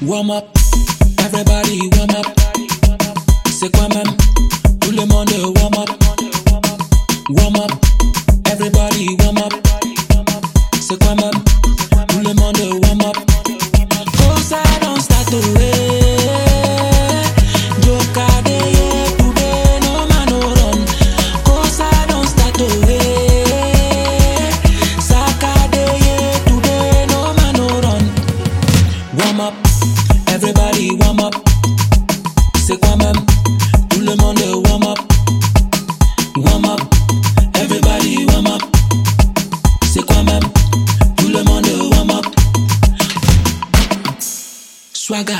Warm up, everybody warm up. C'est quoi même? Tout le monde warm up. Warm up, everybody warm up. C'est quoi même? Tout le monde warm up. Warm up, everybody warm up. C'est quoi même? Tout le monde warm up. Warm up, everybody warm up. C'est quoi même? Tout le monde warm up. Swagger,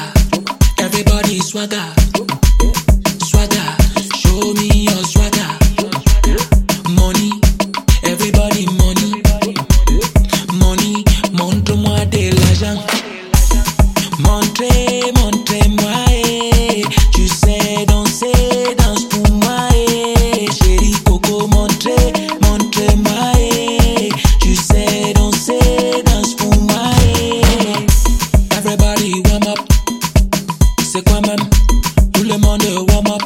everybody swagger. Swagger, show me your swagger. Money, everybody money. Money, montre-moi de l'argent. C'est quoi même? Tout le monde warm up,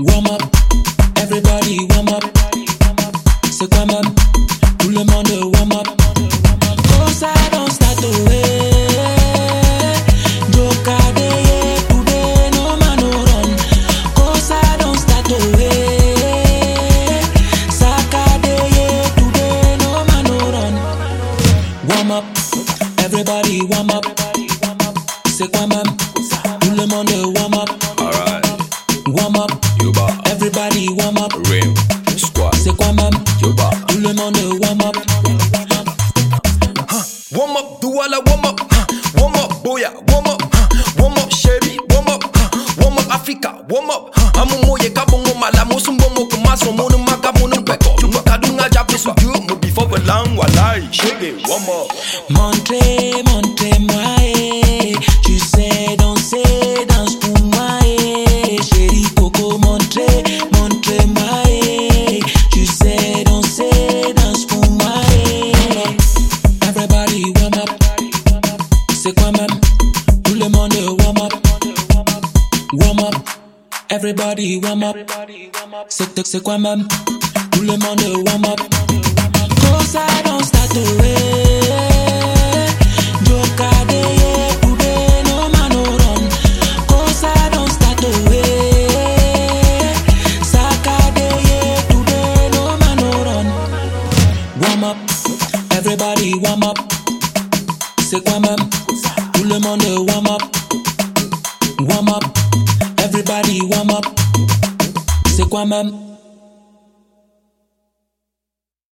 warm up, everybody warm up, c'est quoi même? Tout le monde warm up. Today, no no no run. Warm up, everybody warm up. C'est quoi même? Le warm up, Alright, warm up. Yoba, Everybody warm up. Realm, Squad, C'est quoi même? Yoba. Tout le monde warm up. Warm up, do all I warm up. huh. Warm up, boya, warm up. huh. Warm up, sherry, warm up. huh. Warm up, Africa, warm up. huh. Amu moye kabongo oh, mala musumbo mo kumaso munu maka munu peko. Chumba kadunga jape su you mo before the lang walai. Shege, warm up. Montrez, everybody warm up, c'est c'est quoi même? Tout le monde warm up. Cause I don't start to wait. Joka de today, no man no run. Cause I don't start to wait. Saka de today, no man no run. Warm up, everybody warm up. C'est quoi même? Tout le monde C'est quoi même?